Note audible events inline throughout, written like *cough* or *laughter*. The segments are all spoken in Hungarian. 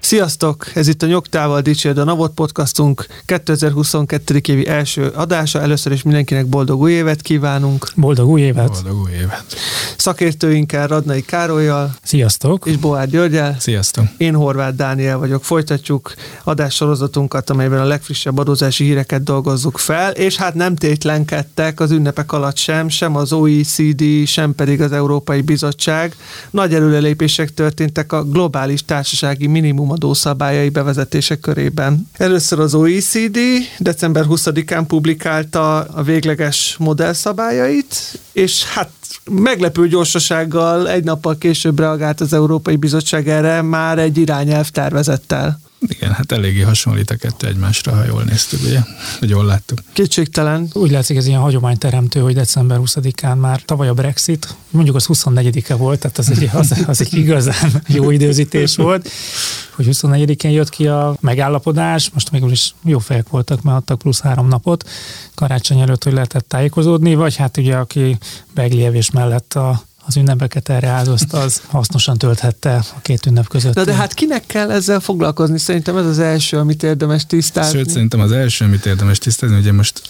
Sziasztok! Ez itt a Nyugtával Dicsérd a Navot podcastunk 2022. évi első adása. Először is mindenkinek boldog új évet kívánunk. Boldog új évet! Boldog új évet! Szakértőinkkel Radnai Károlyjal Sziasztok! és Boár Györgyel. Sziasztok! Én Horváth Dániel vagyok. Folytatjuk adássorozatunkat, amelyben a legfrissebb adózási híreket dolgozzuk fel, és hát nem tétlenkedtek az ünnepek alatt sem, sem az OECD, sem pedig az Európai Bizottság. Nagy előrelépések történtek a globális társasági minimumadó szabályai bevezetése körében. Először az OECD december 20-án publikálta a végleges modellszabályait, és hát meglepő gyorsasággal egy nappal később reagált az Európai Bizottság erre már egy irányelv tervezettel. Igen, hát eléggé hasonlít a kettő egymásra, ha jól néztük, ugye? Hogy jól láttuk. Kétségtelen. Úgy látszik, ez ilyen hagyományteremtő, hogy december 20-án már tavaly a Brexit, mondjuk az 24-e volt, tehát az egy, az, az egy igazán *laughs* jó időzítés volt, hogy 24-én jött ki a megállapodás, most még is jó fejek voltak, mert adtak plusz három napot karácsony előtt, hogy lehetett tájékozódni, vagy hát ugye aki beglievés mellett a az ünnepeket erre áldozta, az *laughs* hasznosan tölthette a két ünnep között. De, de hát kinek kell ezzel foglalkozni? Szerintem ez az első, amit érdemes tisztázni. Sőt, szerintem az első, amit érdemes tisztázni, ugye most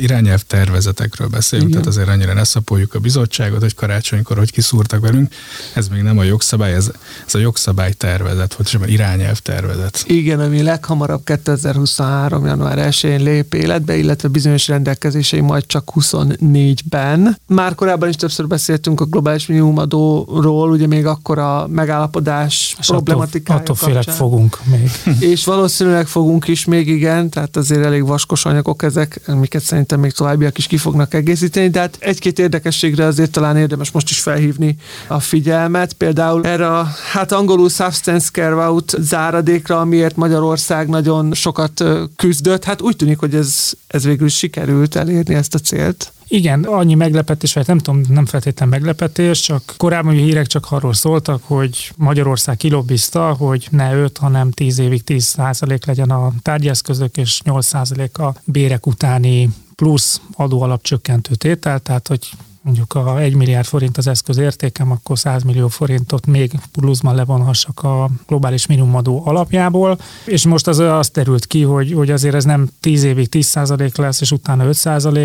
irányelv tervezetekről beszélünk, Igen. tehát azért annyira ne szapoljuk a bizottságot, hogy karácsonykor hogy kiszúrtak velünk. Ez még nem a jogszabály, ez, ez a jogszabály tervezet, vagy sem irányelv tervezet. Igen, ami leghamarabb 2023. január 1-én lép életbe, illetve bizonyos rendelkezései majd csak 24-ben. Már korábban is többször beszéltünk a globális minimumadóról, ugye még akkor a megállapodás És problematikája attól, attól félek fogunk még. *laughs* És valószínűleg fogunk is még, igen, tehát azért elég vaskos anyagok ezek, amiket szerintem még továbbiak is ki fognak egészíteni, de hát egy-két érdekességre azért talán érdemes most is felhívni a figyelmet. Például erre a, hát angolul substance carve out záradékra, amiért Magyarország nagyon sokat küzdött, hát úgy tűnik, hogy ez, ez végül is sikerült elérni ezt a célt. Igen, annyi meglepetés, vagy nem tudom, nem feltétlenül meglepetés, csak korábban a hírek csak arról szóltak, hogy Magyarország kilobbizta, hogy ne 5, hanem 10 évig 10 százalék legyen a tárgyeszközök, és 8 százalék a bérek utáni plusz adóalap csökkentő tétel, tehát hogy mondjuk a 1 milliárd forint az eszköz értékem, akkor 100 millió forintot még pluszban levonhassak a globális minimumadó alapjából, és most az azt derült ki, hogy, hogy azért ez nem 10 évig 10% lesz, és utána 5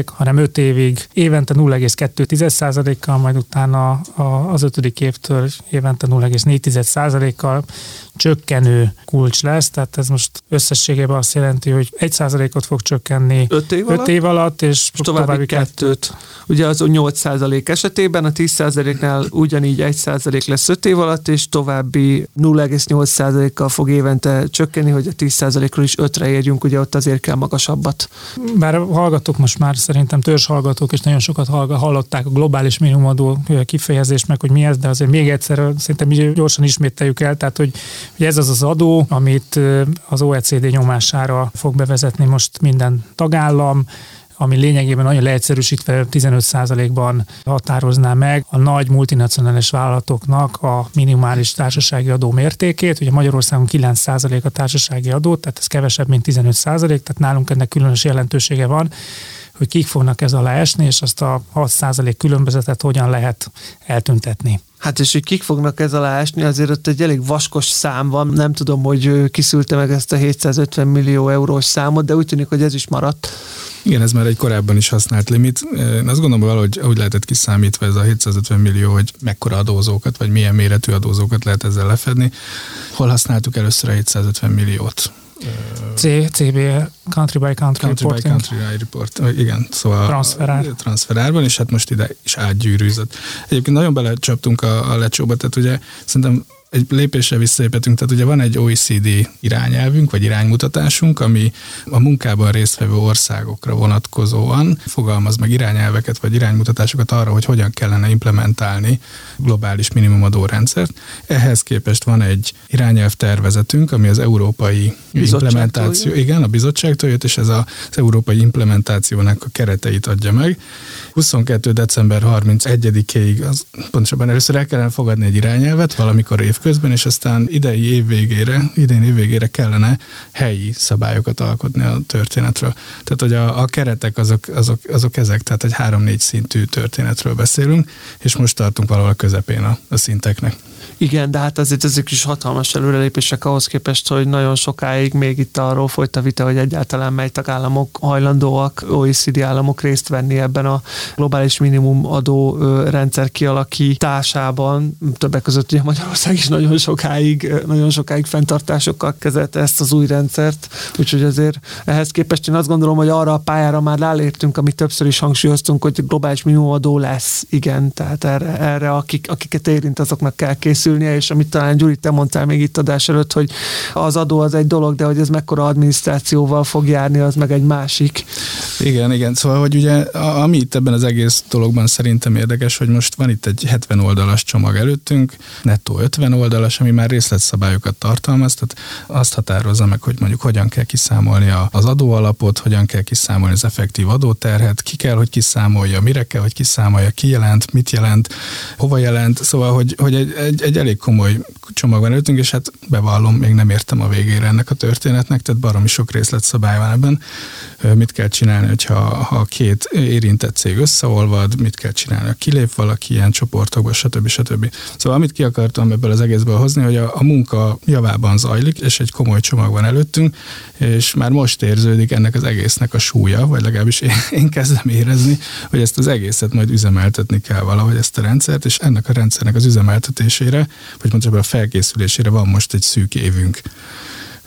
hanem 5 évig évente 0,2 kal majd utána az ötödik évtől évente 0,4 kal csökkenő kulcs lesz, tehát ez most összességében azt jelenti, hogy 1% ot fog csökkenni 5 év, alatt, év alatt, és további, további kettőt. Ugye az 8 százalék esetében, a 10 százaléknál ugyanígy 1 százalék lesz 5 év alatt, és további 0,8 százalékkal fog évente csökkenni, hogy a 10 százalékról is 5-re érjünk, ugye ott azért kell magasabbat. Bár hallgatók most már szerintem törzs hallgatók, és nagyon sokat hallották a globális minimumadó kifejezést, meg hogy mi ez, de azért még egyszer szerintem gyorsan ismételjük el, tehát hogy Ugye ez az az adó, amit az OECD nyomására fog bevezetni most minden tagállam, ami lényegében nagyon leegyszerűsítve 15%-ban határozná meg a nagy multinacionális vállalatoknak a minimális társasági adó mértékét. Ugye Magyarországon 9% a társasági adó, tehát ez kevesebb, mint 15%, tehát nálunk ennek különös jelentősége van hogy kik fognak ez alá esni, és azt a 6% különbözetet hogyan lehet eltüntetni. Hát és hogy kik fognak ez alá esni, azért ott egy elég vaskos szám van. Nem tudom, hogy kiszülte meg ezt a 750 millió eurós számot, de úgy tűnik, hogy ez is maradt. Igen, ez már egy korábban is használt limit. Én azt gondolom valahogy, ahogy lehetett kiszámítva ez a 750 millió, hogy mekkora adózókat, vagy milyen méretű adózókat lehet ezzel lefedni. Hol használtuk először a 750 milliót? C, CB, Country by Country, country by Country Report. Igen, szóval transferár. transferárban, és hát most ide is átgyűrűzött. Egyébként nagyon belecsaptunk a, a lecsóba, tehát ugye szerintem egy lépésre visszaléphetünk, tehát ugye van egy OECD irányelvünk, vagy iránymutatásunk, ami a munkában résztvevő országokra vonatkozóan fogalmaz meg irányelveket, vagy iránymutatásokat arra, hogy hogyan kellene implementálni globális minimumadórendszert. Ehhez képest van egy irányelv tervezetünk, ami az európai implementáció, igen, a bizottságtól jött, és ez az európai implementációnak a kereteit adja meg. 22. december 31-ig, az pontosabban először el kellene fogadni egy irányelvet valamikor évközben, és aztán idei év végére, idén év végére kellene helyi szabályokat alkotni a történetről. Tehát, hogy a, a keretek azok, azok, azok ezek, tehát egy három-négy szintű történetről beszélünk, és most tartunk valahol a közepén a, a szinteknek. Igen, de hát azért ezek is hatalmas előrelépések ahhoz képest, hogy nagyon sokáig még itt arról folyt a vita, hogy egyáltalán mely tagállamok hajlandóak, OECD államok részt venni ebben a globális minimum adó rendszer kialakításában. Többek között ugye Magyarország is nagyon sokáig, nagyon sokáig fenntartásokkal kezelte ezt az új rendszert, úgyhogy azért ehhez képest én azt gondolom, hogy arra a pályára már ráléptünk, amit többször is hangsúlyoztunk, hogy globális minimum adó lesz, igen, tehát erre, erre akik, akiket érint, azoknak kell készülni készülnie, és amit talán Gyuri, te mondtál még itt adás előtt, hogy az adó az egy dolog, de hogy ez mekkora adminisztrációval fog járni, az meg egy másik. Igen, igen. Szóval, hogy ugye ami itt ebben az egész dologban szerintem érdekes, hogy most van itt egy 70 oldalas csomag előttünk, nettó 50 oldalas, ami már részletszabályokat tartalmaz, tehát azt határozza meg, hogy mondjuk hogyan kell kiszámolni az adóalapot, hogyan kell kiszámolni az effektív adóterhet, ki kell, hogy kiszámolja, mire kell, hogy kiszámolja, ki jelent, mit jelent, hova jelent, szóval, hogy, hogy egy, egy, egy elég komoly csomag van előttünk, és hát bevallom, még nem értem a végére ennek a történetnek, tehát baromi sok részletszabály van ebben. Mit kell csinálni, hogyha ha két érintett cég összeolvad, mit kell csinálni, ha kilép valaki ilyen csoportokba, stb. stb. Szóval amit ki akartam ebből az egészből hozni, hogy a, a munka javában zajlik, és egy komoly csomag van előttünk, és már most érződik ennek az egésznek a súlya, vagy legalábbis én, én kezdem érezni, hogy ezt az egészet majd üzemeltetni kell valahogy ezt a rendszert, és ennek a rendszernek az üzemeltetésére vagy mondjuk a felkészülésére van most egy szűk évünk.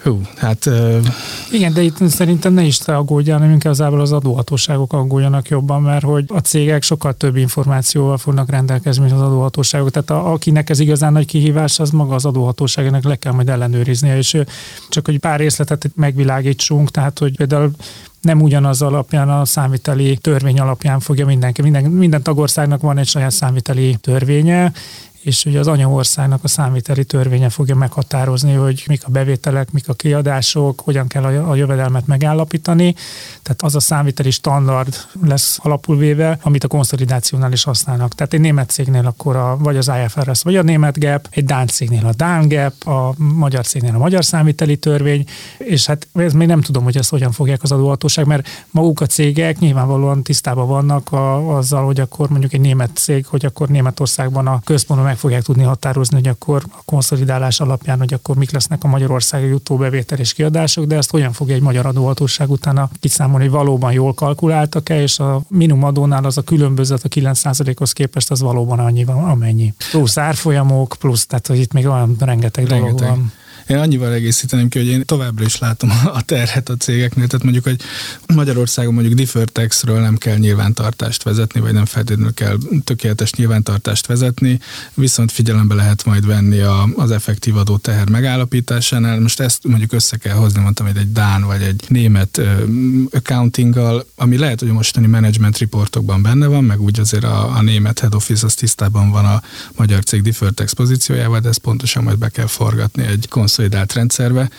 Hú, hát... Uh... Igen, de itt szerintem ne is te aggódjál, hanem inkább az adóhatóságok aggódjanak jobban, mert hogy a cégek sokkal több információval fognak rendelkezni, mint az adóhatóságok. Tehát a, akinek ez igazán nagy kihívás, az maga az adóhatóságnak le kell majd ellenőriznie, és csak hogy pár részletet megvilágítsunk, tehát hogy például nem ugyanaz alapján, a számviteli törvény alapján fogja mindenki. Minden, minden tagországnak van egy saját számviteli törvénye, és ugye az anyaországnak a számviteli törvénye fogja meghatározni, hogy mik a bevételek, mik a kiadások, hogyan kell a jövedelmet megállapítani. Tehát az a számviteli standard lesz alapul véve, amit a konszolidációnál is használnak. Tehát egy német cégnél akkor a, vagy az IFRS, vagy a német GAP, egy Dán cégnél a Dán GAP, a magyar cégnél a magyar számviteli törvény, és hát ez még nem tudom, hogy ezt hogyan fogják az adóhatóság, mert maguk a cégek nyilvánvalóan tisztában vannak a, azzal, hogy akkor mondjuk egy német cég, hogy akkor Németországban a központban meg fogják tudni határozni, hogy akkor a konszolidálás alapján, hogy akkor mik lesznek a Magyarországi jutó bevétel és kiadások, de ezt hogyan fogja egy magyar adóhatóság utána kiszámolni, hogy valóban jól kalkuláltak-e, és a minimum adónál az a különbözet a 9%-hoz képest az valóban annyi van, amennyi. Plusz árfolyamok, plusz, tehát hogy itt még olyan rengeteg, rengeteg. dolog van. Én annyival egészíteném ki, hogy én továbbra is látom a terhet a cégeknél, tehát mondjuk, hogy Magyarországon mondjuk deferred nem kell nyilvántartást vezetni, vagy nem feltétlenül kell tökéletes nyilvántartást vezetni, viszont figyelembe lehet majd venni a, az effektív adó teher megállapításánál. Most ezt mondjuk össze kell hozni, mondtam, hogy egy Dán vagy egy német accountinggal, ami lehet, hogy a mostani management reportokban benne van, meg úgy azért a, a német head office az tisztában van a magyar cég deferred pozíciójával, de ezt pontosan majd be kell forgatni egy konszolidált rendszerbe.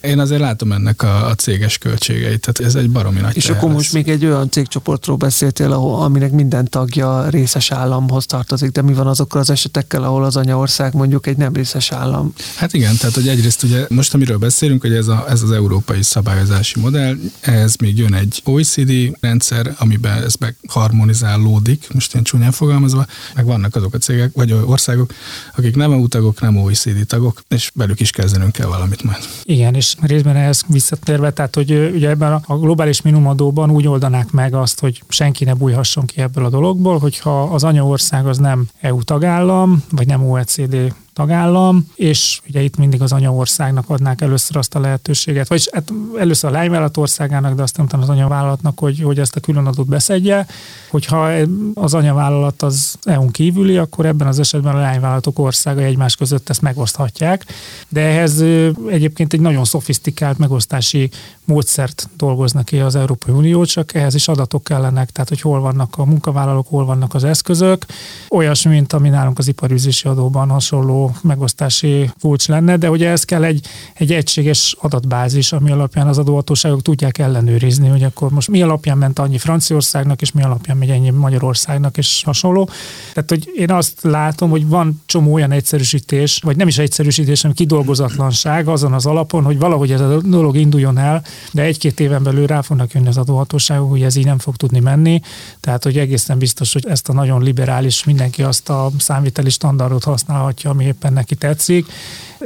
Én azért látom ennek a, a céges költségeit, tehát ez egy baromi nagy És akkor most még egy olyan cégcsoportról beszéltél, ahol, aminek minden tagja részes államhoz tartozik, de mi van azokkal az esetekkel, ahol az anyaország mondjuk egy nem részes állam? Hát igen, tehát hogy egyrészt ugye most amiről beszélünk, hogy ez, a, ez az európai szabályozási modell, ez még jön egy OECD rendszer, amiben ez meg harmonizálódik, most én csúnyán fogalmazva, meg vannak azok a cégek, vagy országok, akik nem EU tagok, nem OECD tagok, és velük is kezdenünk kell valamit majd. Igen, és részben ehhez visszatérve, tehát hogy ugye ebben a globális minimumadóban úgy oldanák meg azt, hogy senki ne bújhasson ki ebből a dologból, hogyha az anyaország az nem EU tagállam, vagy nem OECD tagállam, és ugye itt mindig az anyaországnak adnák először azt a lehetőséget, vagyis hát először a lányvállalat országának, de aztán az anyavállalatnak, hogy, hogy ezt a különadót beszedje. Hogyha az anyavállalat az EU-n kívüli, akkor ebben az esetben a lányvállalatok országai egymás között ezt megoszthatják. De ehhez egyébként egy nagyon szofisztikált megosztási módszert dolgoznak ki az Európai Unió, csak ehhez is adatok kellenek, tehát hogy hol vannak a munkavállalók, hol vannak az eszközök. Olyasmi, mint ami nálunk az iparűzési adóban hasonló megosztási kulcs lenne, de ugye ez kell egy, egy egységes adatbázis, ami alapján az adóhatóságok tudják ellenőrizni, hogy akkor most mi alapján ment annyi Franciaországnak, és mi alapján megy ennyi Magyarországnak, és hasonló. Tehát, hogy én azt látom, hogy van csomó olyan egyszerűsítés, vagy nem is egyszerűsítés, hanem kidolgozatlanság azon az alapon, hogy valahogy ez a dolog induljon el, de egy-két éven belül rá fognak jönni az adóhatóságok, hogy ez így nem fog tudni menni. Tehát, hogy egészen biztos, hogy ezt a nagyon liberális, mindenki azt a számviteli standardot használhatja, ami éppen neki tetszik.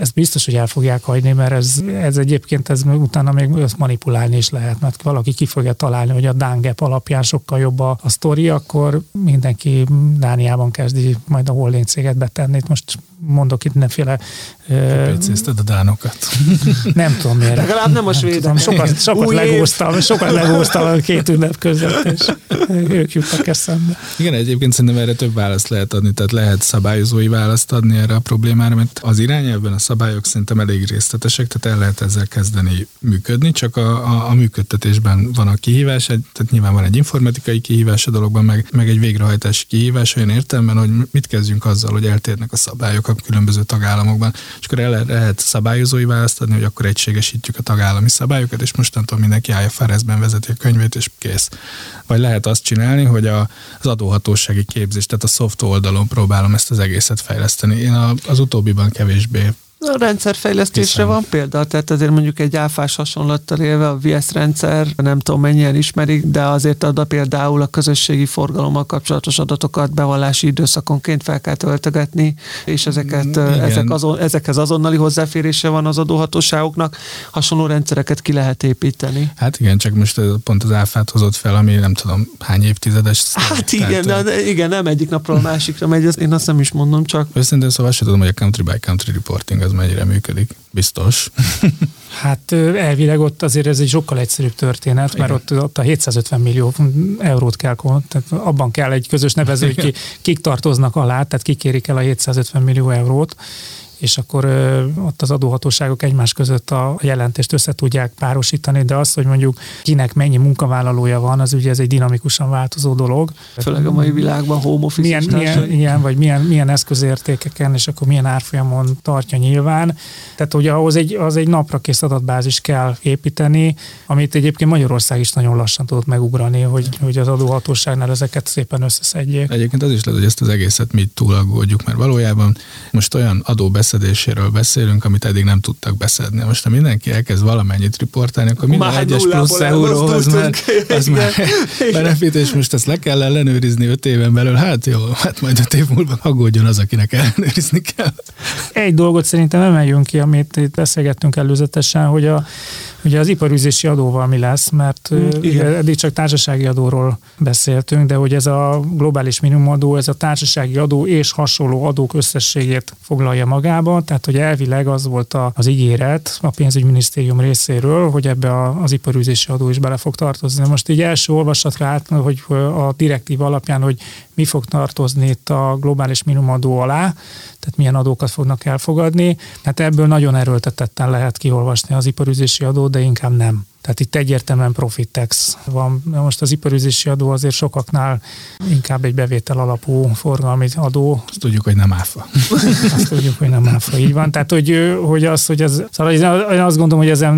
Ezt biztos, hogy el fogják hagyni, mert ez, ez egyébként ez utána még ezt manipulálni is lehet, mert valaki ki fogja találni, hogy a Dangep alapján sokkal jobb a, a sztori, akkor mindenki Dániában kezdi majd a holding céget betenni. Itt most mondok itt mindenféle... Kipécézted a dánokat. *laughs* Nem tudom miért. Legalább nem a svédek. Sokat, sokat legóztam, sokat legóztam a két ünnep között, és ők jutnak eszembe. Igen, egyébként szerintem erre több választ lehet adni, tehát lehet szabályozói választ adni erre a problémára, mert az irányelvben a szabályok szerintem elég részletesek, tehát el lehet ezzel kezdeni működni, csak a, a, a működtetésben van a kihívás, tehát nyilván van egy informatikai kihívás a dologban, meg, meg egy végrehajtási kihívás olyan értelemben, hogy mit kezdjünk azzal, hogy eltérnek a szabályok a különböző tagállamokban, és akkor el lehet szabályozói választ adni, hogy akkor egységesítjük a tagállami szabályokat, és mostantól mindenki Ferezben vezeti a könyvét, és kész. Vagy lehet azt csinálni, hogy a, az adóhatósági képzés, tehát a soft oldalon próbálom ezt az egészet fejleszteni. Én a, az utóbbiban kevésbé a rendszerfejlesztésre Hiszen. van példa, tehát azért mondjuk egy áfás hasonlattal élve a VS rendszer, nem tudom mennyien ismerik, de azért ad például a közösségi forgalommal kapcsolatos adatokat bevallási időszakonként fel kell töltögetni, és ezeket, mm, Igen. ezek azon, ezekhez azonnali hozzáférése van az adóhatóságoknak, hasonló rendszereket ki lehet építeni. Hát igen, csak most pont az áfát hozott fel, ami nem tudom hány évtizedes. Hát igen, tehát, de, igen, nem egyik napról a másikra megy, én azt nem is mondom, csak. Őszintén szóval sem tudom, hogy a country by country reporting az mennyire működik. Biztos. *laughs* hát elvileg ott azért ez egy sokkal egyszerűbb történet, Igen. mert ott, ott a 750 millió eurót kell, tehát abban kell egy közös nevező, hogy ki, *laughs* kik tartoznak alá, tehát kikérik el a 750 millió eurót, és akkor ö, ott az adóhatóságok egymás között a jelentést össze tudják párosítani, de az, hogy mondjuk kinek mennyi munkavállalója van, az ugye ez egy dinamikusan változó dolog. Főleg a mai világban home office milyen, milyen, ilyen, vagy milyen, milyen eszközértékeken, és akkor milyen árfolyamon tartja nyilván. Tehát ugye ahhoz egy, az egy napra kész adatbázis kell építeni, amit egyébként Magyarország is nagyon lassan tudott megugrani, hogy, hogy az adóhatóságnál ezeket szépen összeszedjék. Egyébként az is lehet, hogy ezt az egészet mi túlaggódjuk, mert valójában most olyan adóbeszélés beszedéséről beszélünk, amit eddig nem tudtak beszedni. Most ha mindenki elkezd valamennyit riportálni, akkor minden már egyes plusz euróhoz már, az már *laughs* benefit, és most ezt le kell ellenőrizni öt éven belül. Hát jó, hát majd öt év múlva aggódjon az, akinek ellenőrizni kell. Egy dolgot szerintem emeljünk ki, amit itt beszélgettünk előzetesen, hogy a Ugye az iparűzési adóval mi lesz, mert igen. eddig csak társasági adóról beszéltünk, de hogy ez a globális minimumadó, ez a társasági adó és hasonló adók összességét foglalja magába, tehát hogy elvileg az volt a, az ígéret a pénzügyminisztérium részéről, hogy ebbe a, az iparűzési adó is bele fog tartozni. Most így első olvasatra át, hogy a direktív alapján, hogy mi fog tartozni itt a globális minimumadó alá, tehát milyen adókat fognak elfogadni. Hát ebből nagyon erőltetetten lehet kiolvasni az iparüzési adót, de inkább nem. Tehát itt egyértelműen profit tax van. Most az iparüzési adó azért sokaknál inkább egy bevétel alapú forgalmi adó. Azt tudjuk, hogy nem áfa. *laughs* Azt tudjuk, hogy nem áfa, így van. Tehát, hogy, hogy az, hogy ez, szóval én azt gondolom, hogy ezen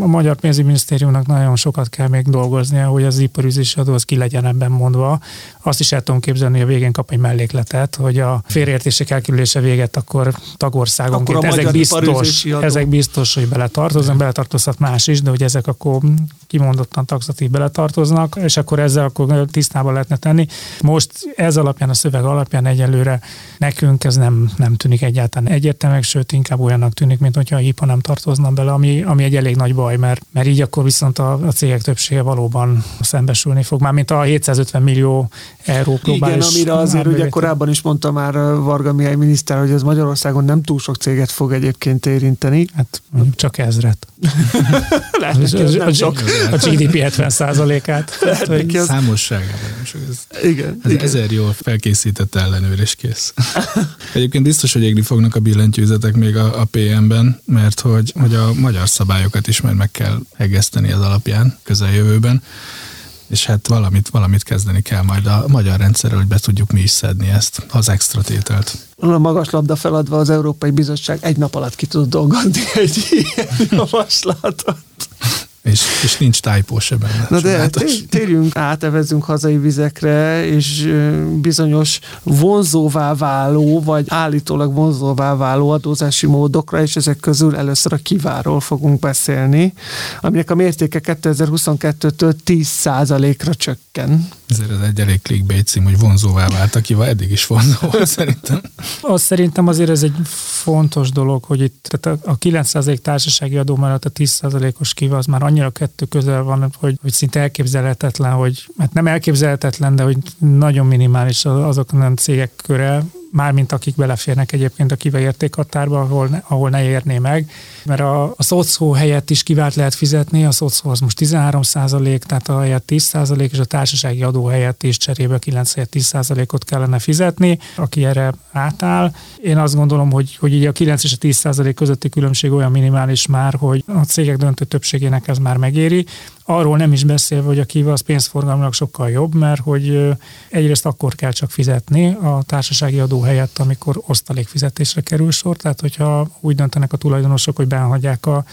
a Magyar Pénzügyminisztériumnak nagyon sokat kell még dolgoznia, hogy az iparüzési adó az ki legyen ebben mondva. Azt is el tudom képzelni, hogy a végén kap egy mellékletet, hogy a félreértések elkerülése véget, akkor tagországonként akkor ezek biztos, ezek biztos, hogy beletartoznak, beletartozhat más is, de hogy ezek a akkor kimondottan taxatív beletartoznak, és akkor ezzel akkor tisztában lehetne tenni. Most ez alapján, a szöveg alapján egyelőre nekünk ez nem, nem tűnik egyáltalán egyértelműen, sőt inkább olyannak tűnik, mint hogyha a HIPA nem tartozna bele, ami, ami egy elég nagy baj, mert, mert így akkor viszont a, a cégek többsége valóban szembesülni fog. Már mint a 750 millió euró globális. Igen, amire azért ugye korábban is mondta már Varga Mihály miniszter, hogy ez Magyarországon nem túl sok céget fog egyébként érinteni. Hát mondjuk csak ezret. *laughs* Lehet, hogy ez nem sok. A GDP 70%-át. Számosságában. Ez, igen, ez igen. ezer jól felkészített ellenőr kész. *laughs* Egyébként biztos, hogy égni fognak a billentyűzetek még a, a PM-ben, mert hogy, hogy a magyar szabályokat is majd meg kell egeszteni az alapján közeljövőben és hát valamit, valamit kezdeni kell majd a magyar rendszerrel, hogy be tudjuk mi is szedni ezt, az extra tételt. A magas labda feladva az Európai Bizottság egy nap alatt ki tud dolgozni egy ilyen *laughs* javaslatot. És, és nincs tájpó se benne. Na de térjünk át, evezünk hazai vizekre, és bizonyos vonzóvá váló, vagy állítólag vonzóvá váló adózási módokra, és ezek közül először a kiváról fogunk beszélni, aminek a mértéke 2022-től 10%-ra csökken. Ezért ez egy elég clickbait cím, hogy vonzóvá vált, akivel eddig is vonzó *laughs* szerintem. Azt szerintem azért ez egy fontos dolog, hogy itt tehát a 9% társasági adó mellett a 10%-os kiva az már annyira kettő közel van, hogy, hogy szinte elképzelhetetlen, hogy hát nem elképzelhetetlen, de hogy nagyon minimális azok a cégek köre, mármint akik beleférnek egyébként a kiva értékhatárba, ahol ne, ahol ne érné meg, mert a, a szocó helyett is kivált lehet fizetni, a szocó az most 13 százalék, tehát a helyett 10 százalék, és a társasági adó helyett is cserébe 9 helyett 10 százalékot kellene fizetni, aki erre átáll. Én azt gondolom, hogy, hogy így a 9 és a 10 százalék közötti különbség olyan minimális már, hogy a cégek döntő többségének ez már megéri. Arról nem is beszélve, hogy a kiva az pénzforgalmilag sokkal jobb, mert hogy egyrészt akkor kell csak fizetni a társasági adó helyett, amikor osztalékfizetésre kerül sor, tehát hogyha úgy döntenek a tulajdonosok, hogy behagyják a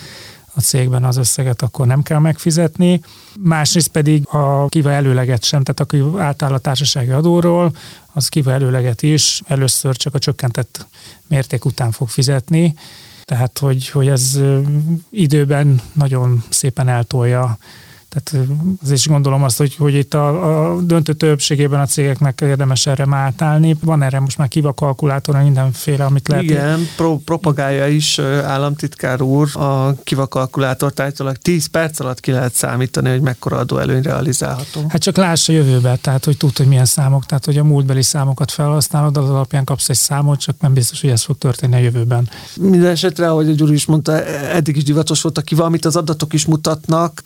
a cégben az összeget, akkor nem kell megfizetni. Másrészt pedig a kiva előleget sem, tehát aki átáll a társasági adóról, az kiva előleget is először csak a csökkentett mérték után fog fizetni, tehát hogy, hogy ez időben nagyon szépen eltolja tehát az is gondolom azt, hogy, hogy itt a, a döntő többségében a cégeknek érdemes erre már átállni. Van erre most már kiva kalkulátor, mindenféle, amit lehet. Igen, pro, propagálja is államtitkár úr a kiva kalkulátort, állítólag 10 perc alatt ki lehet számítani, hogy mekkora adóelőny realizálható. Hát csak lássa jövőbe, tehát hogy tud, hogy milyen számok, tehát hogy a múltbeli számokat felhasználod, az alapján kapsz egy számot, csak nem biztos, hogy ez fog történni a jövőben. Minden esetre, ahogy a Gyuri is mondta, eddig is divatos volt a kiva, amit az adatok is mutatnak,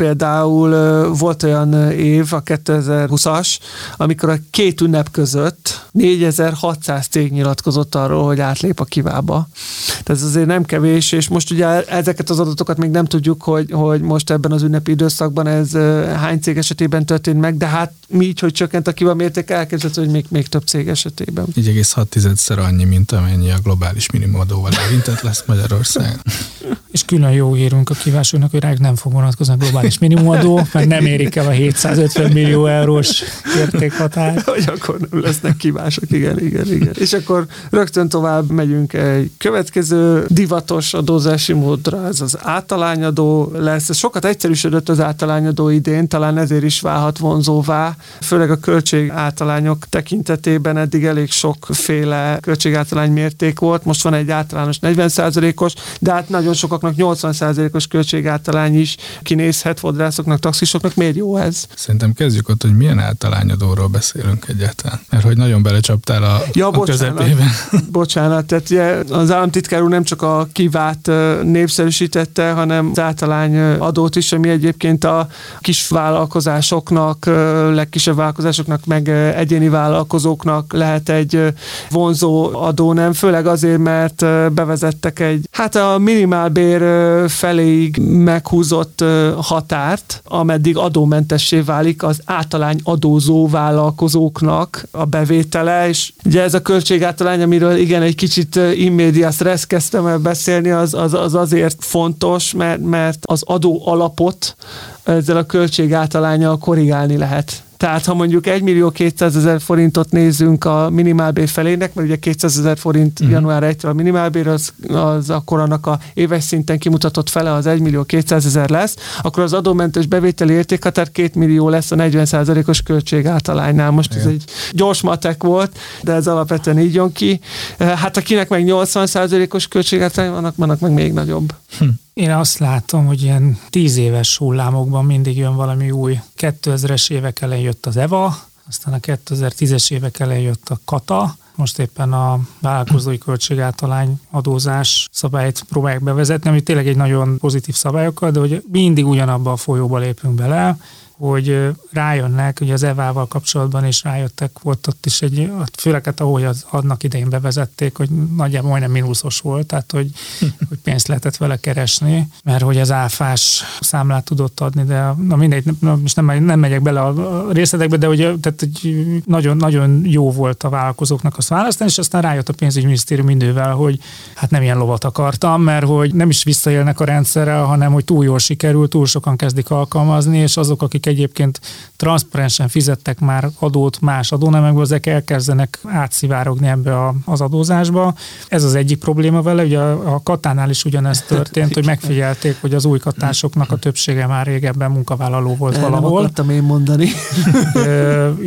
például volt olyan év, a 2020-as, amikor a két ünnep között 4600 cég nyilatkozott arról, hogy átlép a kivába. Tehát ez azért nem kevés, és most ugye ezeket az adatokat még nem tudjuk, hogy, hogy most ebben az ünnepi időszakban ez hány cég esetében történt meg, de hát mi így, hogy csökkent a kiva mérték, elképzelhető, hogy még, még több cég esetében. 1,6-szer annyi, mint amennyi a globális minimumadóval érintett lesz Magyarország. *laughs* és külön jó írunk a kívásoknak, hogy ránk nem fog vonatkozni a globális minimumadó, mert nem érik el a 750 millió eurós értékhatár. *laughs* Hogy akkor nem lesznek kívások, igen, igen, igen. És akkor rögtön tovább megyünk egy következő divatos adózási módra, ez az általányadó lesz. Ez sokat egyszerűsödött az általányadó idén, talán ezért is válhat vonzóvá, főleg a költség általányok tekintetében eddig elég sokféle költségáltalány mérték volt, most van egy általános 40%-os, de hát nagyon sokaknak 80%-os költségáltalány is kinézhet, fodrászoknak, taxisoknak. Miért jó ez? Szerintem kezdjük ott, hogy milyen általányadóról beszélünk egyáltalán. Mert hogy nagyon belecsaptál a, ja, a bocsánat, közepében. *laughs* Bocsánat, tehát ugye az államtitkár úr nem csak a kivát népszerűsítette, hanem az általány adót is, ami egyébként a kis vállalkozásoknak, legkisebb vállalkozásoknak, meg egyéni vállalkozóknak lehet egy vonzó adó, nem? Főleg azért, mert bevezettek egy, hát a minimálbér feléig meghúzott határt, ameddig adómentessé válik az általány adózó vállalkozóknak a bevétele, és ugye ez a költségáltalány, amiről igen, egy kicsit immédia stressz kezdtem el beszélni, az, az, az azért fontos, mert, mert az adó alapot ezzel a költségáltalányjal korrigálni lehet. Tehát ha mondjuk 1 millió 200 ezer forintot nézzünk a minimálbér felének, mert ugye 200 ezer forint uh-huh. január 1 a minimálbér, az, az akkor annak a éves szinten kimutatott fele az 1 millió 200 ezer lesz, akkor az adómentős bevételi értékhatár 2 millió lesz a 40%-os költség általánynál. Most Igen. ez egy gyors matek volt, de ez alapvetően így jön ki. Hát akinek meg 80%-os költség vannak, vannak meg még nagyobb. Hm. Én azt látom, hogy ilyen tíz éves hullámokban mindig jön valami új. 2000-es évek elején jött az EVA, aztán a 2010-es évek elején jött a KATA, most éppen a vállalkozói költségáltalány adózás szabályt próbálják bevezetni, ami tényleg egy nagyon pozitív szabályokkal, de hogy mindig ugyanabba a folyóba lépünk bele, hogy rájönnek, hogy az EVA-val kapcsolatban is rájöttek, volt ott is egy, főleg hát ahogy az annak idején bevezették, hogy nagyjából majdnem mínuszos volt, tehát hogy, *laughs* hogy pénzt lehetett vele keresni, mert hogy az áfás számlát tudott adni, de na mindegy, na, most nem, nem megyek bele a részletekbe, de hogy, tehát, hogy nagyon, nagyon jó volt a vállalkozóknak azt választani, és aztán rájött a pénzügyminisztérium idővel, hogy hát nem ilyen lovat akartam, mert hogy nem is visszaélnek a rendszerrel, hanem hogy túl jól sikerült, túl sokan kezdik alkalmazni, és azok, akik egyébként transzparensen fizettek már adót más adónemekből, ezek elkezdenek átszivárogni ebbe a, az adózásba. Ez az egyik probléma vele, ugye a, a katánál is ugyanezt történt, hogy megfigyelték, hogy az új katásoknak a többsége már régebben munkavállaló volt Nem valahol. Nem akartam én mondani.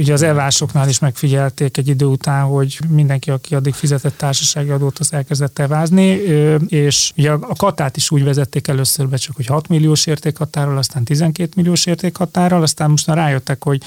ugye az evásoknál is megfigyelték egy idő után, hogy mindenki, aki addig fizetett társasági adót, az elkezdett evázni, és ugye a katát is úgy vezették először be, csak hogy 6 milliós értékhatáról, aztán 12 milliós értékhatárral, aztán most már rájöttek, hogy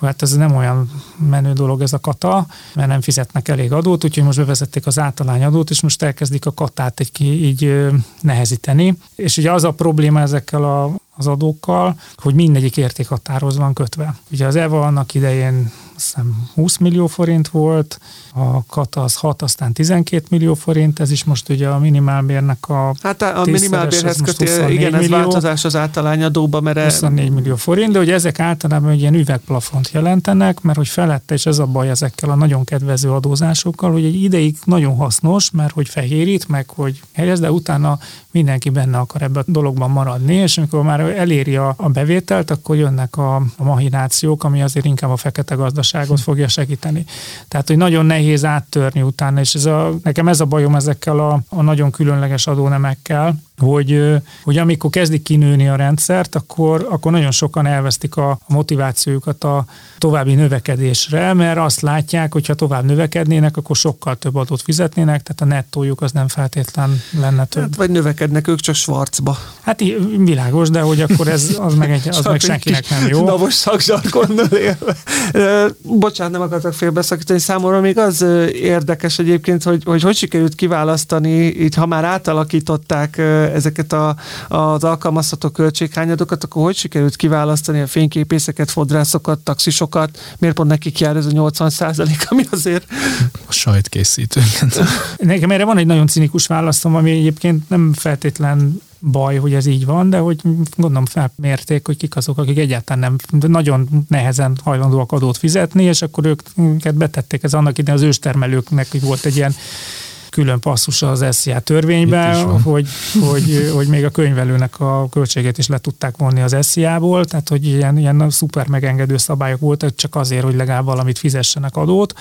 hát ez nem olyan menő dolog ez a kata, mert nem fizetnek elég adót, úgyhogy most bevezették az általányadót, és most elkezdik a katát egy így nehezíteni. És ugye az a probléma ezekkel a, az adókkal, hogy mindegyik értékhatárhoz van kötve. Ugye az EVA annak idején hiszem 20 millió forint volt, a kata az 6, aztán 12 millió forint, ez is most ugye a minimálbérnek a Hát a minimálbérhez köti, igen, ez millió, változás az általányadóba, mert... 24 millió forint, de hogy ezek általában egy ilyen üvegplafont jelentenek, mert hogy felette, és ez a baj ezekkel a nagyon kedvező adózásokkal, hogy egy ideig nagyon hasznos, mert hogy fehérít, meg hogy helyez, de utána mindenki benne akar ebbe a dologban maradni, és amikor már eléri a, a bevételt, akkor jönnek a, a mahinációk, ami azért inkább a fekete gazdaságot fogja segíteni. Tehát, hogy nagyon nehéz áttörni utána, és ez a, nekem ez a bajom ezekkel a, a nagyon különleges adónemekkel, hogy, hogy amikor kezdik kinőni a rendszert, akkor, akkor nagyon sokan elvesztik a motivációjukat a további növekedésre, mert azt látják, hogy ha tovább növekednének, akkor sokkal több adót fizetnének, tehát a nettójuk az nem feltétlen lenne több. Hát, vagy növekednek ők csak svarcba. Hát világos, de hogy akkor ez az meg, egy, az meg senkinek nem jó. Navos szakzsarkonnal élve. Bocsánat, nem akartak félbeszakítani. Számomra még az érdekes egyébként, hogy hogy, hogy sikerült kiválasztani, itt ha már átalakították ezeket a, az alkalmazható költséghányadokat, akkor hogy sikerült kiválasztani a fényképészeket, fodrászokat, taxisokat? Miért pont nekik jár ez a 80 százalék, ami azért... A sajtkészítőket. Nekem erre van egy nagyon cinikus választom, ami egyébként nem feltétlen baj, hogy ez így van, de hogy gondolom felmérték, hogy kik azok, akik egyáltalán nem, nagyon nehezen hajlandóak adót fizetni, és akkor őket betették, ez annak ide az őstermelőknek volt egy ilyen külön passzus az SZIA törvényben, hogy, hogy, hogy még a könyvelőnek a költségét is le tudták vonni az SZIA-ból, tehát hogy ilyen, ilyen szuper megengedő szabályok voltak, csak azért, hogy legalább valamit fizessenek adót,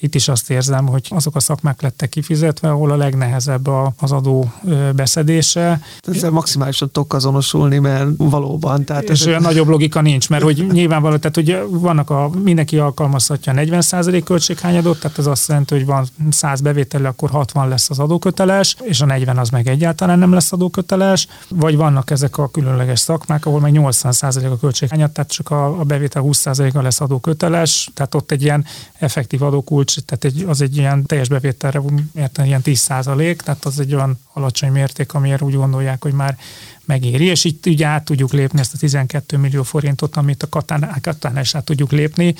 itt is azt érzem, hogy azok a szakmák lettek kifizetve, ahol a legnehezebb a, az adó beszedése. Ezzel maximálisan tudok azonosulni, mert valóban. Tehát és ez olyan nagyobb logika nincs, mert hogy nyilvánvaló, tehát hogy vannak a, mindenki alkalmazhatja a 40% költséghányadót, tehát ez azt jelenti, hogy van 100 bevétel, akkor 60 lesz az adóköteles, és a 40 az meg egyáltalán nem lesz adóköteles, vagy vannak ezek a különleges szakmák, ahol meg 80% a költséghányad, tehát csak a, a bevétel 20%-a lesz adóköteles, tehát ott egy ilyen effektív adókulcs kulcs, tehát egy, az egy ilyen teljes bevételre érten ilyen 10 százalék, tehát az egy olyan alacsony mérték, amire úgy gondolják, hogy már megéri, és itt ugye át tudjuk lépni ezt a 12 millió forintot, amit a katánál is át tudjuk lépni,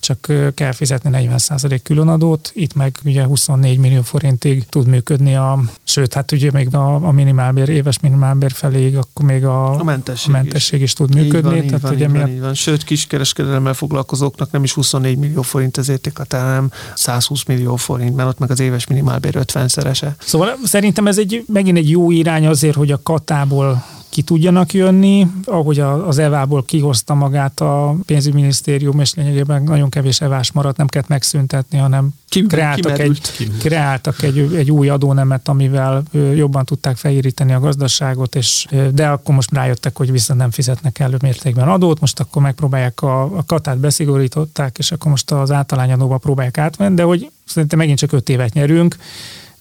csak kell fizetni 40% különadót, itt meg ugye 24 millió forintig tud működni a, sőt, hát ugye még a, a minimálbér, éves minimálbér feléig, akkor még a, a mentesség, a mentesség is. is tud működni. Így van, tehát van, ugye így van, így van. Sőt, kiskereskedelemmel foglalkozóknak nem is 24 millió forint az értékhatár, hanem 120 millió forint, mert ott meg az éves minimálbér 50-szerese. Szóval szerintem ez egy megint egy jó irány azért, hogy a katából ki tudjanak jönni, ahogy az EVA-ból kihozta magát a pénzügyminisztérium, és lényegében nagyon kevés evás maradt, nem kellett megszüntetni, hanem ki, kreáltak, egy, kreáltak egy, egy új adónemet, amivel jobban tudták felírítani a gazdaságot, és de akkor most rájöttek, hogy vissza nem fizetnek elő mértékben adót, most akkor megpróbálják a, a katát beszigorították, és akkor most az általányadóba próbálják átvenni, de hogy szerintem megint csak öt évet nyerünk,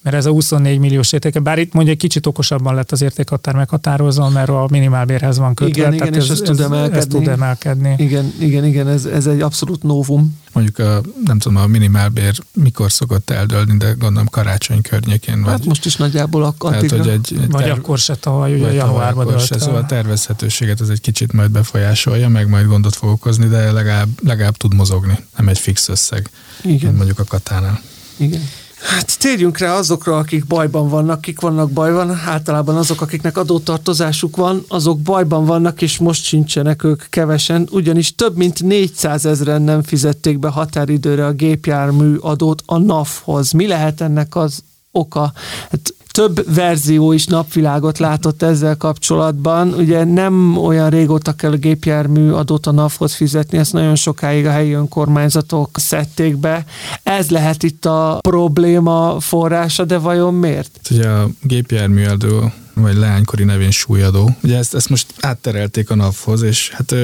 mert ez a 24 milliós értéke, bár itt mondja egy kicsit okosabban lett az értékhatár meghatározva, mert a minimálbérhez van kötve. Igen, igen, és ez, ez, tud emelkedni. Ez tud emelkedni. Igen, igen, igen, ez, ez egy abszolút novum. Mondjuk a, nem tudom, a minimálbér mikor szokott eldőlni, de gondolom karácsony környékén. Hát vagy, most is nagyjából a tehát, hogy egy, egy Vagy terv, akkor se tavaly, ugye januárban se, Szóval a tervezhetőséget ez egy kicsit majd befolyásolja, meg majd gondot fog okozni, de legalább, legalább tud mozogni, nem egy fix összeg, igen. mondjuk a katánál. Igen. Hát térjünk rá azokra, akik bajban vannak, akik vannak bajban. Általában azok, akiknek adótartozásuk van, azok bajban vannak, és most sincsenek ők kevesen, ugyanis több mint 400 ezeren nem fizették be határidőre a gépjármű adót a NAV-hoz. Mi lehet ennek az oka? Hát több verzió is napvilágot látott ezzel kapcsolatban. Ugye nem olyan régóta kell a gépjármű adót a NAV-hoz fizetni, ezt nagyon sokáig a helyi önkormányzatok szedték be. Ez lehet itt a probléma forrása, de vajon miért? Ugye a gépjármű adó vagy leánykori nevén súlyadó. Ugye ezt, ezt most átterelték a NAV-hoz, és hát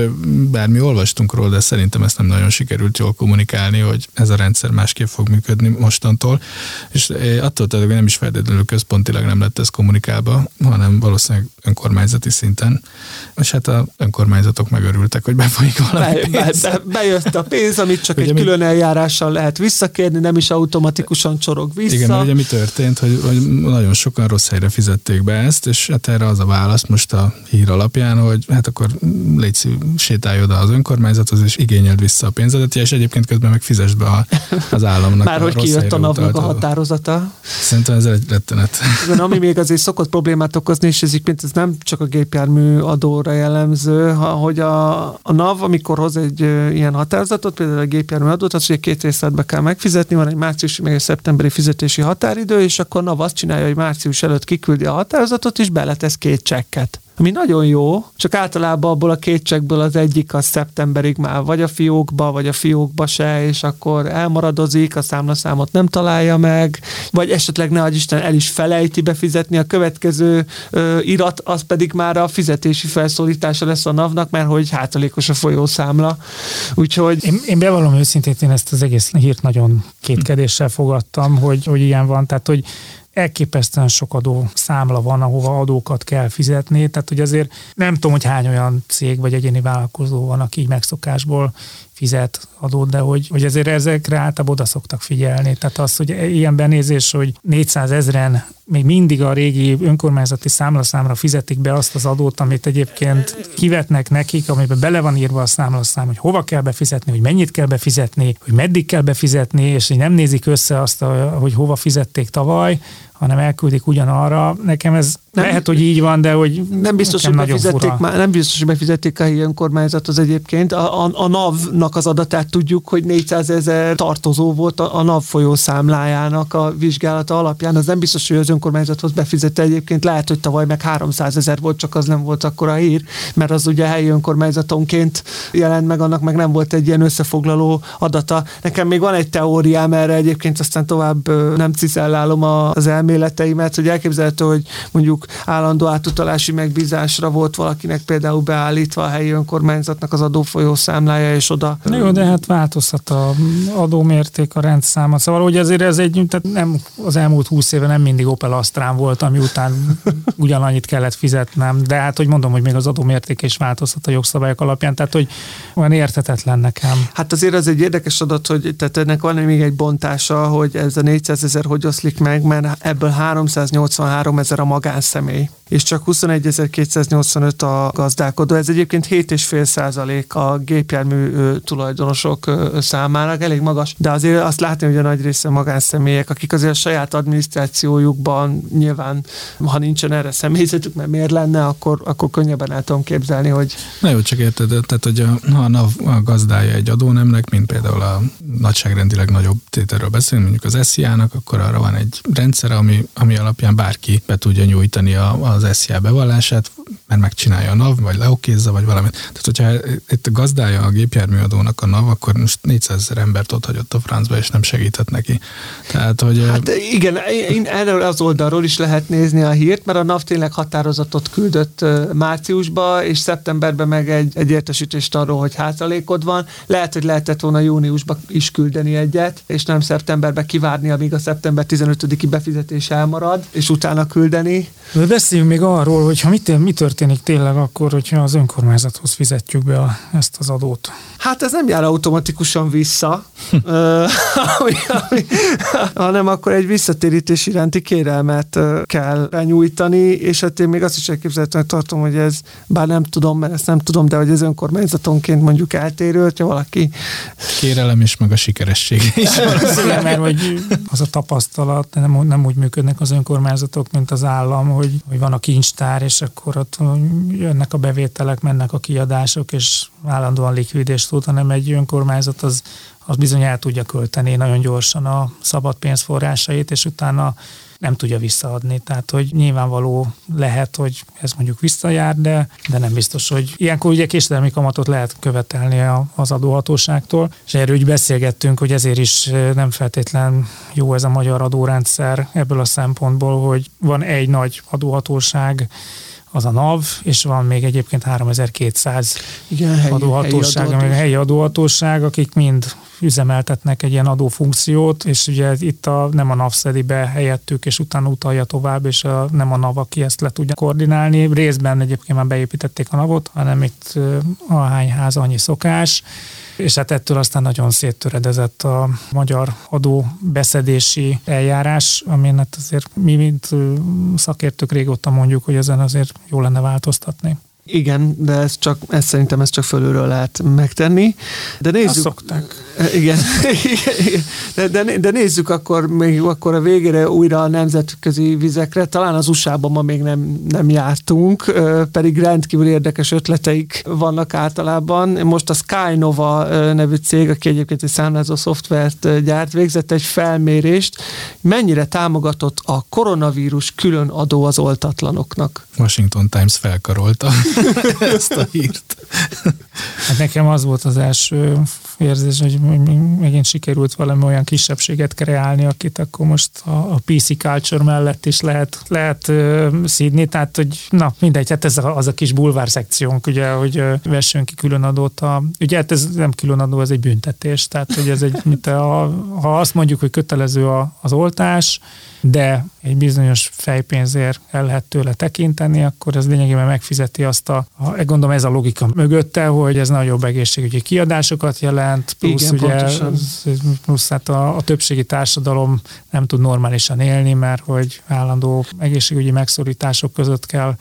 bármi olvastunk róla, de szerintem ezt nem nagyon sikerült jól kommunikálni, hogy ez a rendszer másképp fog működni mostantól, és attól tehát, hogy nem is feltétlenül központilag nem lett ez kommunikálva, hanem valószínűleg önkormányzati szinten, és hát a önkormányzatok megörültek, hogy befolyik valami be, pénz. Be, be, bejött a pénz, amit csak ugye egy mi... külön eljárással lehet visszakérni, nem is automatikusan csorog vissza. Igen, mert ugye mi történt, hogy, hogy nagyon sokan rossz helyre fizették be ezt, és hát erre az a válasz most a hír alapján, hogy hát akkor légy szív, sétálj oda az önkormányzathoz, és igényeld vissza a pénzedet, és egyébként közben meg fizesd be a, az államnak. Már hogy kijött a napnak a határozata. Szerintem ez egy rettenet. Igen, ami még azért szokott problémát okozni, és ez, ez nem csak a gépjármű adóra jellemző, hogy a, a NAV, amikor hoz egy ilyen határozatot, például a gépjármű adót, az ugye két részletbe kell megfizetni, van egy márciusi, meg egy szeptemberi fizetési határidő, és akkor NAV azt csinálja, hogy március előtt kiküldi a határozatot, és beletesz két csekket. Ami nagyon jó, csak általában abból a két csekkből az egyik az szeptemberig már vagy a fiókba, vagy a fiókba se, és akkor elmaradozik, a számlaszámot nem találja meg, vagy esetleg ne Isten el is felejti befizetni, a következő ö, irat, az pedig már a fizetési felszólítása lesz a NAV-nak, mert hogy hátalékos a folyószámla. Úgyhogy... Én, én bevallom őszintén, én ezt az egész hírt nagyon kétkedéssel fogadtam, hogy, hogy ilyen van, tehát hogy elképesztően sok adó számla van, ahova adókat kell fizetni, tehát hogy azért nem tudom, hogy hány olyan cég vagy egyéni vállalkozó van, aki így megszokásból fizet adót, de hogy, hogy ezért ezekre általában oda szoktak figyelni. Tehát az, hogy ilyen benézés, hogy 400 ezeren még mindig a régi önkormányzati számlaszámra fizetik be azt az adót, amit egyébként kivetnek nekik, amiben bele van írva a számlaszám, hogy hova kell befizetni, hogy mennyit kell befizetni, hogy meddig kell befizetni, és hogy nem nézik össze azt, hogy hova fizették tavaly, hanem elküldik ugyanarra. Nekem ez nem, lehet, hogy így van, de hogy nem biztos, hogy befizették már, nem biztos, hogy befizették a helyi önkormányzathoz egyébként. A, a, a NAV-nak az adatát tudjuk, hogy 400 ezer tartozó volt a, a NAV folyószámlájának a vizsgálata alapján. Az nem biztos, hogy az önkormányzathoz befizette egyébként. Lehet, hogy tavaly meg 300 ezer volt, csak az nem volt akkor a hír, mert az ugye helyi önkormányzatonként jelent meg, annak meg nem volt egy ilyen összefoglaló adata. Nekem még van egy teóriám erre egyébként, aztán tovább nem cizellálom az elméleteimet, hogy elképzelhető, hogy mondjuk állandó átutalási megbízásra volt valakinek például beállítva a helyi önkormányzatnak az adófolyószámlája, és oda... Na jó, de hát változhat a adómérték, a rendszáma. Szóval hogy ezért ez egy, tehát nem az elmúlt húsz éve nem mindig Opel Astrán volt, ami után *laughs* ugyanannyit kellett fizetnem, de hát hogy mondom, hogy még az adómérték is változhat a jogszabályok alapján, tehát hogy olyan értetetlen nekem. Hát azért az egy érdekes adat, hogy tehát ennek van még egy bontása, hogy ez a 400 ezer hogy oszlik meg, mert ebből 383 ezer a magánsz személy, és csak 21.285 a gazdálkodó. Ez egyébként 7,5 százalék a gépjármű tulajdonosok számának, elég magas, de azért azt látni, hogy a nagy része magánszemélyek, akik azért a saját adminisztrációjukban nyilván, ha nincsen erre személyzetük, mert miért lenne, akkor, akkor könnyebben el tudom képzelni, hogy... Na jó, csak érted, tehát hogy a, a, a gazdája egy adónemnek, mint például a nagyságrendileg nagyobb tételről beszélünk, mondjuk az SZIA-nak, akkor arra van egy rendszer, ami, ami alapján bárki be tudja nyújtani a, az SZIA bevallását, mert megcsinálja a NAV, vagy leokézza, vagy valamit. Tehát, hogyha itt a gazdája a gépjárműadónak a NAV, akkor most 400 ezer embert ott hagyott a francba, és nem segített neki. Tehát, hogy... Hát igen, én erről az oldalról is lehet nézni a hírt, mert a NAV tényleg határozatot küldött márciusba, és szeptemberben meg egy, egy értesítést arról, hogy hátralékod van. Lehet, hogy lehetett volna júniusban is küldeni egyet, és nem szeptemberben kivárni, amíg a szeptember 15-i befizetés elmarad, és utána küldeni. De beszéljünk még arról, hogy ha mit, mi történik tényleg akkor, hogyha az önkormányzathoz fizetjük be a, ezt az adót. Hát ez nem jár automatikusan vissza, ami, ami, hanem akkor egy visszatérítés iránti kérelmet kell benyújtani, és hát én még azt is elképzelhetően tartom, hogy ez, bár nem tudom, mert ezt nem tudom, de hogy ez önkormányzatonként mondjuk eltérő, hogyha valaki... Kérelem is, meg a sikeresség is. Igen, mert hogy az a tapasztalat, nem, nem úgy működnek az önkormányzatok, mint az állam, hogy, hogy van a kincstár, és akkor ott jönnek a bevételek, mennek a kiadások, és állandóan likvidést tud, hanem egy önkormányzat az, az bizony el tudja költeni nagyon gyorsan a szabad pénzforrásait, és utána nem tudja visszaadni. Tehát, hogy nyilvánvaló lehet, hogy ez mondjuk visszajár, de, de nem biztos, hogy ilyenkor ugye késedelmi kamatot lehet követelni az adóhatóságtól, és erről úgy beszélgettünk, hogy ezért is nem feltétlen jó ez a magyar adórendszer ebből a szempontból, hogy van egy nagy adóhatóság, az a NAV, és van még egyébként 3200 Igen, helyi, adóhatóság, helyi, helyi adóhatóság, akik mind üzemeltetnek egy ilyen adófunkciót, és ugye itt a, nem a NAV szedi be helyettük, és utána utalja tovább, és a, nem a NAV, aki ezt le tudja koordinálni. Részben egyébként már beépítették a NAV-ot, hanem itt a hány ház annyi szokás, és hát ettől aztán nagyon széttöredezett a magyar adóbeszedési eljárás, amin hát azért mi, mint szakértők régóta mondjuk, hogy ezen azért jó lenne változtatni. Igen, de ez csak, ez szerintem ezt csak fölülről lehet megtenni. De nézzük. Azt szokták. Igen, *laughs* de, de, de, nézzük akkor még akkor a végére újra a nemzetközi vizekre. Talán az USA-ban ma még nem, nem jártunk, pedig rendkívül érdekes ötleteik vannak általában. Most a Skynova nevű cég, aki egyébként egy számlázó szoftvert gyárt, végzett egy felmérést, mennyire támogatott a koronavírus külön adó az oltatlanoknak. Washington Times felkarolta *laughs* ezt a hírt. Hát nekem az volt az első érzés, hogy megint sikerült valami olyan kisebbséget kreálni, akit akkor most a, a PC culture mellett is lehet, lehet uh, szídni, tehát hogy na mindegy, hát ez a, az a kis bulvár szekciónk, ugye, hogy uh, vessünk ki különadót. A, ugye hát ez nem különadó, ez egy büntetés, tehát hogy ez egy, mint a, ha azt mondjuk, hogy kötelező a, az oltás, de egy bizonyos fejpénzért el lehet tőle tekinteni, akkor ez lényegében megfizeti azt a, a gondolom ez a logika mögötte, hogy ez nagyobb egészségügyi kiadásokat jelent, plusz Igen, ugye, plusz hát a, a többségi társadalom nem tud normálisan élni, mert hogy állandó egészségügyi megszorítások között kell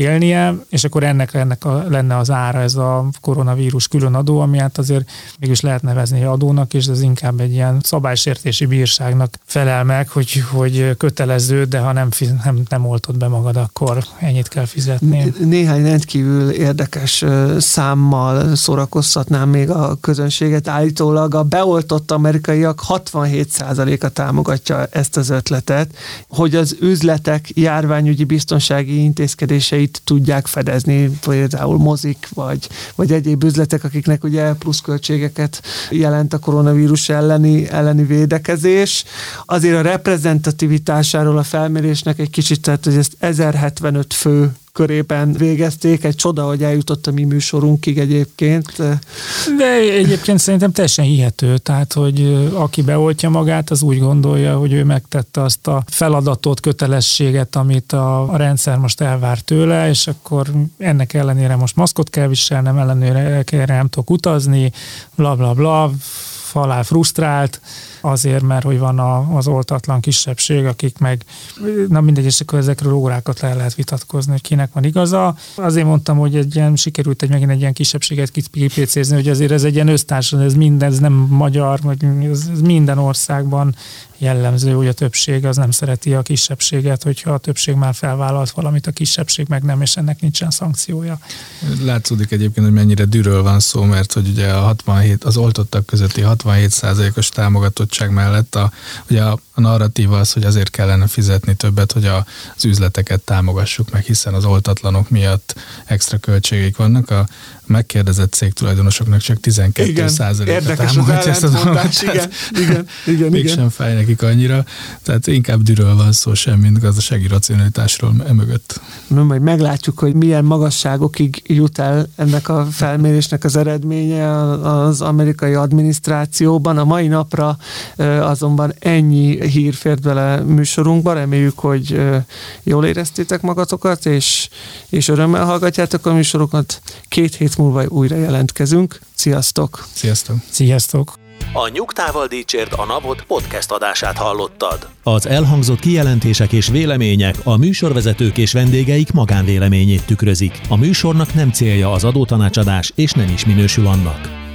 élnie, és akkor ennek, ennek a, lenne az ára ez a koronavírus külön adó, ami hát azért mégis lehet nevezni adónak, és ez inkább egy ilyen szabálysértési bírságnak felel meg, hogy, hogy kötelező, de ha nem, nem, nem oltod be magad, akkor ennyit kell fizetni. Néhány rendkívül érdekes számmal szórakoztatnám még a közönséget. Állítólag a beoltott amerikaiak 67%-a támogatja ezt az ötletet, hogy az üzletek járványügyi biztonsági intézkedéseit itt tudják fedezni, például mozik, vagy, vagy egyéb üzletek, akiknek ugye pluszköltségeket jelent a koronavírus elleni, elleni védekezés. Azért a reprezentativitásáról a felmérésnek egy kicsit, tehát hogy ezt 1075 fő körében végezték. Egy csoda, hogy eljutott a mi műsorunkig egyébként. De egyébként szerintem teljesen hihető. Tehát, hogy aki beoltja magát, az úgy gondolja, hogy ő megtette azt a feladatot, kötelességet, amit a, rendszer most elvár tőle, és akkor ennek ellenére most maszkot kell viselnem, ellenére nem tudok utazni, bla bla bla, falál frusztrált, azért, mert hogy van a, az oltatlan kisebbség, akik meg, na mindegy, és akkor ezekről órákat le lehet vitatkozni, hogy kinek van igaza. Azért mondtam, hogy egy ilyen, sikerült egy megint egy ilyen kisebbséget kipécézni, hogy azért ez egy ilyen össztársadalom, ez minden, ez nem magyar, vagy ez, ez minden országban jellemző, hogy a többség az nem szereti a kisebbséget, hogyha a többség már felvállalt valamit, a kisebbség meg nem, és ennek nincsen szankciója. Látszódik egyébként, hogy mennyire dűről van szó, mert hogy ugye a 67, az oltottak közötti 67%-os támogatott bizottság mellett a, ugye a, a narratíva az, hogy azért kellene fizetni többet, hogy a, az üzleteket támogassuk meg, hiszen az oltatlanok miatt extra költségeik vannak. A megkérdezett cég tulajdonosoknak csak 12 százaléka támogatja ezt a dolgot. Igen, igen, igen, Mégsem igen. fáj nekik annyira, tehát inkább dűről van szó sem, mint gazdasági racionalitásról emögött. No, majd meglátjuk, hogy milyen magasságokig jut el ennek a felmérésnek az eredménye az amerikai adminisztrációban. A mai napra azonban ennyi hír fért bele műsorunkba. Reméljük, hogy jól éreztétek magatokat, és, és örömmel hallgatjátok a műsorokat. Két hét múlva újra jelentkezünk. Sziasztok! Sziasztok! Sziasztok! A Nyugtával Dícsért a Napot podcast adását hallottad. Az elhangzott kijelentések és vélemények a műsorvezetők és vendégeik magánvéleményét tükrözik. A műsornak nem célja az adótanácsadás, és nem is minősül annak.